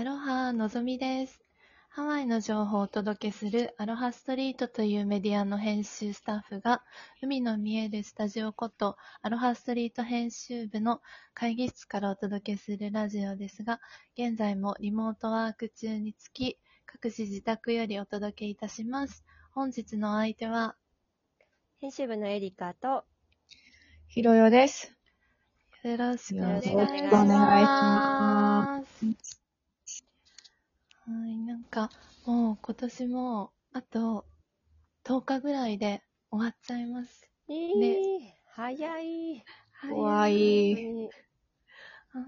アロハ、のぞみです。ハワイの情報をお届けするアロハストリートというメディアの編集スタッフが、海の見えるスタジオことアロハストリート編集部の会議室からお届けするラジオですが、現在もリモートワーク中につき、各自自宅よりお届けいたします。本日のお相手は、編集部のエリカと、ひろよです。よろしくお願いします。はい、なんか、もう今年も、あと、10日ぐらいで終わっちゃいます。えー、早い。怖い。ね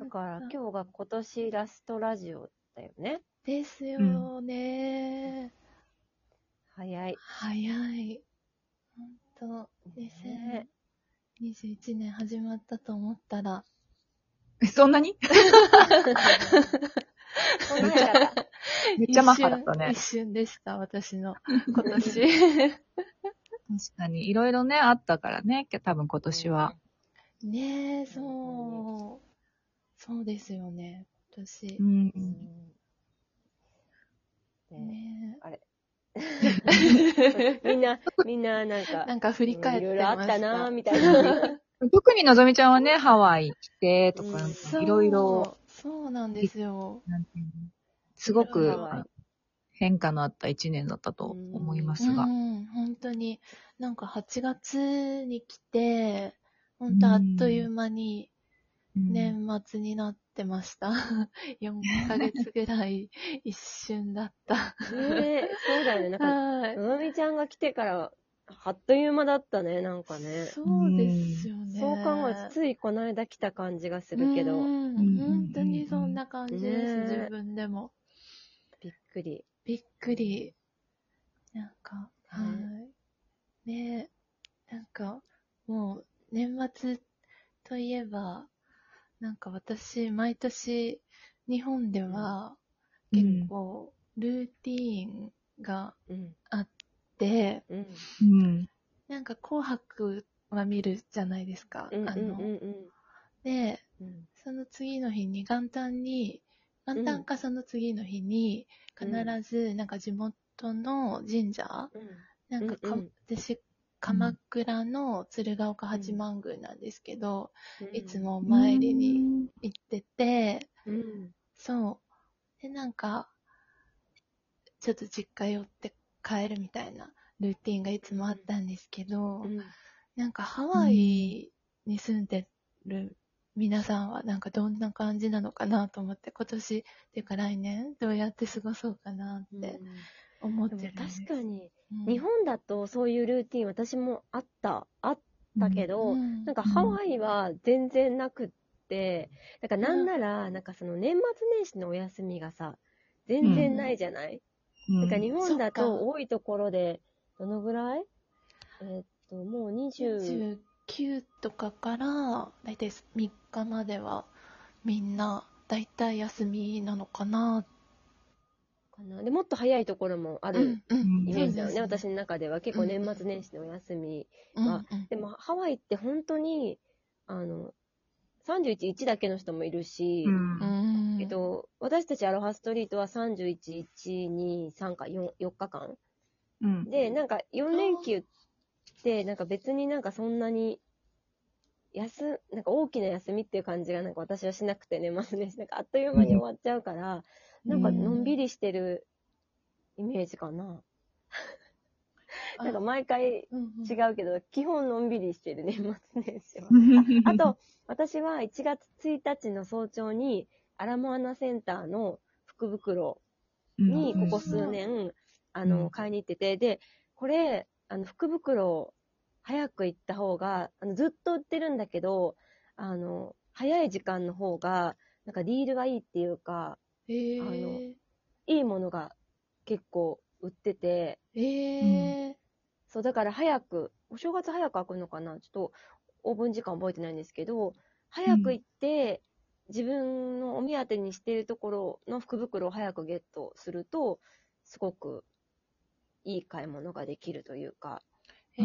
だから今日が今年ラストラジオだよね。ですよね、早い。早い。ほんと、ね2021年始まったと思ったら、そんなに？そんなやだった。めっちゃマッハだったね一。瞬でした、私の 今年。確かに、いろいろね、あったからね、多分今年は。ねえ、そう。そうですよね、今年う。ん。うん。ねねあれ。みんな、みんななんか、なんか振り返っていろいました。ろあったなぁ、みたいな。特にのぞみちゃんはね、ハワイ来て、とか、いろいろ、。そうなんですよ。なんていうのすごく変化のあった一年だったと思いますがう。ん、本当に。なんか8月に来て、本当あっという間にうん年末になってました。4ヶ月ぐらい一瞬だった。ねそうだよね。なんか、はい。のぞみちゃんが来てから、あっという間だったね、なんかね。そうですよね。そう考えついこの間来た感じがするけど、うんうん本当にそんな感じです、ね自分でも。びっくり。びっくり。なんか、はねい。ねえ、なんか、もう、年末といえば、なんか私、毎年、日本では、うん結構、ルーティーンがうん。あって、うん。うん。なんか紅白は見るじゃないですか。うん。あの、うん。うん。で、うん。その次の日に元旦に、元旦かその次の日に、必ず、なんか地元の神社、なんかか、うんうん私、鎌倉の鶴岡八幡宮なんですけど、うん。いつもお参りに行ってて、うん。そう。で、なんか、ちょっと実家寄って帰るみたいなルーティンがいつもあったんですけど、うん。なんかハワイに住んでる皆さんはなんかどんな感じなのかなと思って、今年っていうか来年どうやって過ごそうかなって思ってるんです。確かに、うん。日本だとそういうルーティン私もあった、あったけど、うん。なんかハワイは全然なくって、なん。かなんなら、なんかその年末年始のお休みがさ、全然ないじゃない、うん。なんか日本だと多いところで、どのぐらい？えーっと、もう20、29とかからだいたい3日まではみんなだいたい休みなのかな。かな。で、もっと早いところもあうるんうん。イメージだよね。そうです私の中では。結構年末年始のお休み。うんはでもハワイって本当に、あの、31、1だけの人もいるし、うんうんえっと、私たちアロハストリートは31、1、2、3か 4, 4日間。うん。で、なんか4連休って、なんか別になんかそんなに、休、なんか大きな休みっていう感じがなんか私はしなくてね、まずね、なんかあっという間に終わっちゃうから、なんかのんびりしてるイメージかな。なんか毎回違うけど、基本のんびりしてる年末年始は。あと、私は1月1日の早朝に、アラモアナセンターの福袋に、ここ数年、あうん。の、買いに行ってて、で、これ、あの、福袋、早く行った方が、あのずっと売ってるんだけど、あの、早い時間の方が、なんかディールがいいっていうか、へー。いいものが結構売ってて、へーそう、だから早く、お正月早く開くのかな？ちょっと、オープン時間覚えてないんですけど、早く行って、自分のお目当てにしているところの福袋を早くゲットすると、すごくいい買い物ができるというか、へ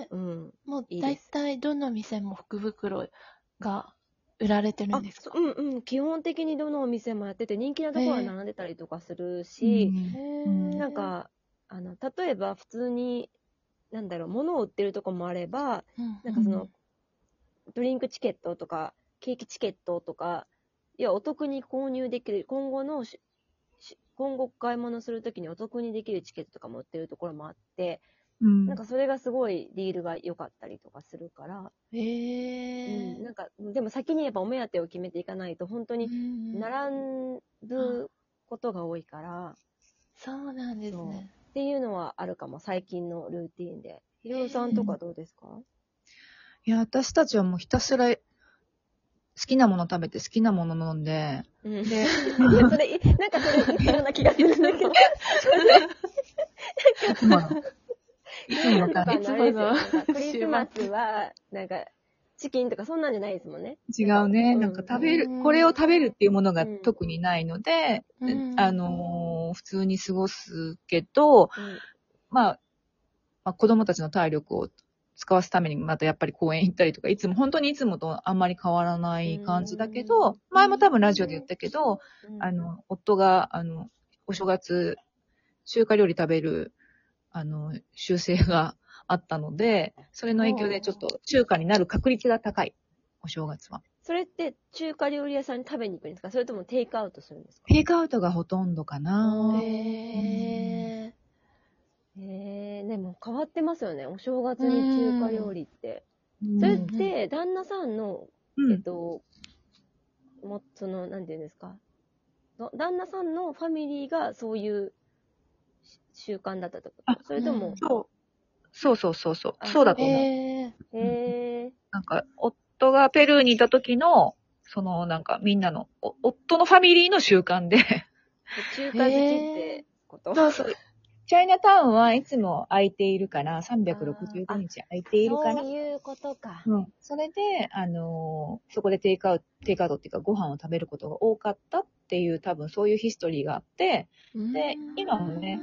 え、うん。もう大体どの店も福袋が売られてるあんですか？うんうん。基本的にどのお店もやってて、人気なところは並んでたりとかするし、へうんーなん、か、あの、例えば普通に、なんだろう、物を売ってるとこもあれば、うん。なんかその、ドリンクチケットとか、ケーキチケットとか、いや、お得に購入できる、今後のし、し今後買い物するときにお得にできるチケットとかも売ってるところもあって、うん。なんかそれがすごいディールが良かったりとかするから、へえうん、なんか、でも先にやっぱお目当てを決めていかないと、本当に並ぶことが多いから、そうなんですね。っていうのはあるかも、最近のルーティーンで。ひろゆさんとかどうですか、いや、私たちはもうひたすら好きなもの食べて好きなもの飲んで、うん。で、いや、それ、いなんかそれ、いいような気がするんだけど。いつもの、いつものなんかすなんかクリスマスは、なんか、チキンとかそんなんじゃないですもんね。じ。違うね。なんか食べる、これを食べるっていうものがうん特にないので、うんあのー普通に過ごすけど、まあ、まあ、子供たちの体力を使わすためにまたやっぱり公園行ったりとか、いつも、本当にいつもとあんまり変わらない感じだけうどん、前も多分ラジオで言ったけど、うんあ、の、夫が、あの、お正月、中華料理食べる、あの、習性があったので、それの影響でちょっと中華になる確率が高い。お正月は。それって中華料理屋さんに食べに行くんですか？それともテイクアウトするんですか？テイクアウトがほとんどかな。へえへえ、でも変わってますよね。お正月に中華料理って。うんそれって、旦那さんの、うんえっと、も、その、なんていうんですか？の旦那さんのファミリーがそういうし習慣だったとそれとも、そうそうそうそう。あそうだと思う。へえ、なんか、夫がペルーにいた時の、その、なんか、みんなの、お夫のファミリーの習慣で、中華好きってこと？そうそう。チャイナタウンはいつも空いているから、365日空いているからそう、いうことか。うん。それで、あのーそこでテイクアウト、テイクアウトっていうか、ご飯を食べることが多かったっていう、多分そういうヒストリーがあって、で今もね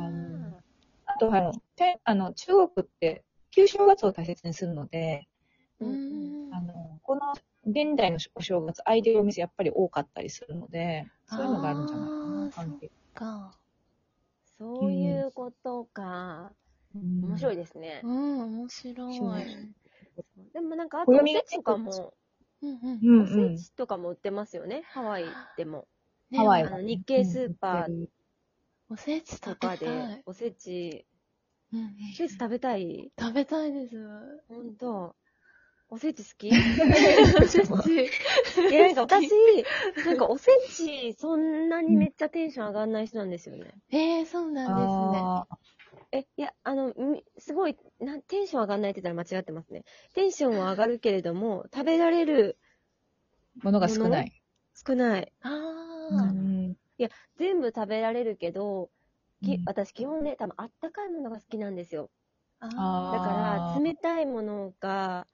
あのあと、あの、てあの中国って、旧正月を大切にするので、うんこの現代のお正月、空いてるお店やっぱり多かったりするので、そういうのがあるんじゃないかな、関係。か。そういうことか。面白いでですねう。ん、面白い。そうでもなんか、あとおせちとかも、うんうんうんうんおせ。ちとかも売ってますよね。ハワイでも。ねハワイはあの日系スーパーおせちと。かで、おせち、うんうんおせち食べたい食べたいです。ほんと。おせち好き？いおせち。や、なんか私、なんかおせち、そんなにめっちゃテンション上がんない人なんですよね。えー、そうなんあえ、いや、あの、みすごい、なテンション上がんないって言ったら間違ってますね。テンションは上がるけれども、食べられるーものが少ない。少ない。ですね。あうあ。ん全部食べられるけど、きうん私基本ね、多分あったかいものが好きなんですよ。あだあーから、冷たいものが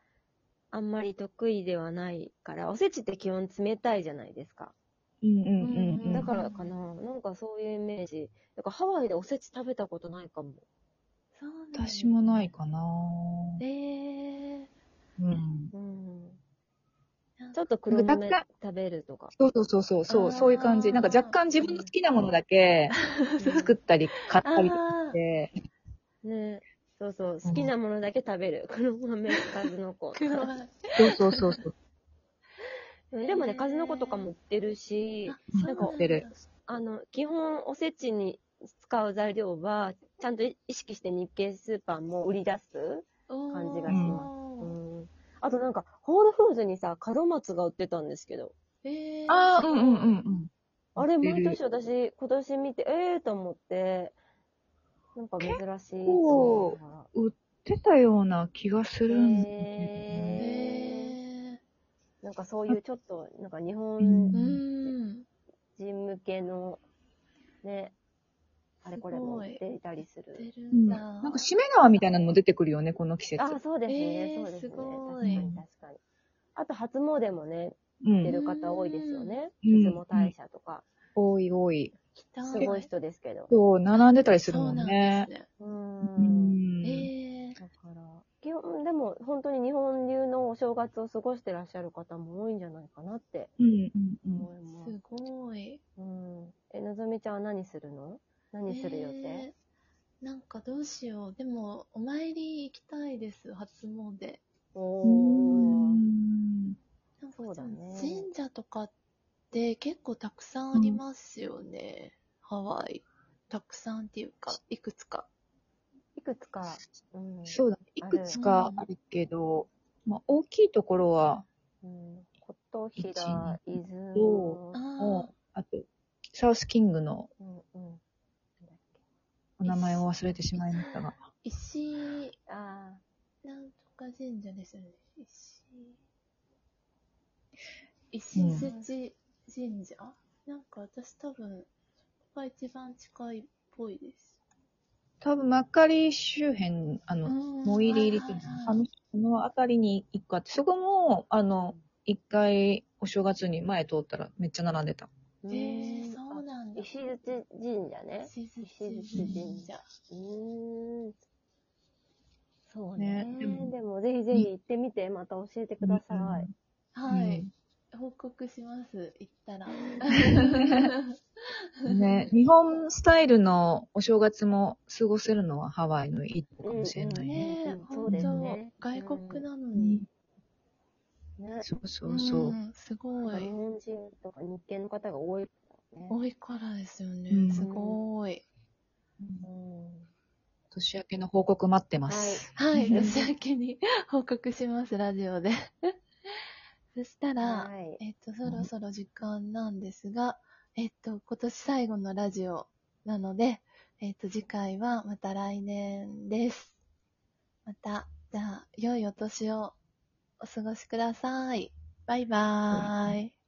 あんまり得意ではないから、おせちって基本冷たいじゃないですか。うんうんうんうん。だからかな、なんかそういうイメージ。だからハワイでおせち食べたことないかも。そうなんだ私もないかな。えー。うん。うん。ちょっと黒豆か食べるとか。そうそうそうそう、そういう感じ。なんか若干自分の好きなものだけ 作ったり買ったりとかあして、ね。そうそう。好きなものだけ食べる。黒豆、数の子。黒 豆そうそうそうそう。うんでもね、数の子とかも売ってるし、なんか売ってるあの、基本おせちに使う材料は、ちゃんと意識して日系スーパーも売り出す。感じがします。あとなんか、ホールフーズにさ、門松が売ってたんですけど、えー、ああ、うんうんうんうん。あれ毎年私、今年見て、ええー、と思って、なんか珍しいと構思いながら。売ってたような気がするんだよへね。えなんかそういうちょっと、なんか日う本ー、うん。人向けの、ね、あれこれも売っていたりする。出るうんんだ。なんか、しめ縄みたいなのも出てくるよね、この季節。あ、そうですね、えーそうですね。すご確かいに確かに。あと、初詣もね、うん。出る方多いですよね。うん出雲大社とか。多い多い。すごい人ですけど。そう、並んでたりするもそうんなんね。ですね。う。うんん。えー、だから、基本、でも本当に日本流のお正月を過ごしてらっしゃる方も多いんじゃないかなってうんうんうん。思います。すごい。うん。え、のぞみちゃんは何するの？何する予定、えーなんかどうしよう。でも、お参り行きたいです、初詣。おうー。んなんかそうだね神社とかって結構たくさんありますよね。ハワイ。たくさんっていうか、いくつか。いくつか、うん。そうだね。いくつかあるけど、まあ、大きいところは、うん。琴平、伊豆そあもうあと、サウスキングのうんうん。なんだっけ。お名前を忘れてしまいましたが。石、あなんとか神社ですよね。石、石槌神社、なんか私多分、が一番近いっぽいです。多分、マッカリー周辺、あの、モイリ入りっていうのあの、その辺りに一個あって、そこも、あの、一回、お正月に前通ったらめっちゃ並んでた。えそうなんだ。石槌神社ね。石槌石神神社。うーん。そうね。ねででももぜひぜひ行ってみて、また教えてください。はい。報告します、行ったら。うんね、日本スタイルのお正月も過ごせるのはハワイのいいとこかもしれないね。ねえ、うんそう本ですね当外国なのうんに。ね。そうそうそう。んすごい。日本人とか日系の方が多いからね。多いからですよね。うんすごい。うん年明けの報告待ってます。はい、うん 年明けに 報告します、ラジオで。そしたら、はい。えっと、そろそろ時間なんですが、えっと、今年最後のラジオなので、えっと、次回はまた来年です。また、じゃあ、良いお年をお過ごしください。バイバーイ。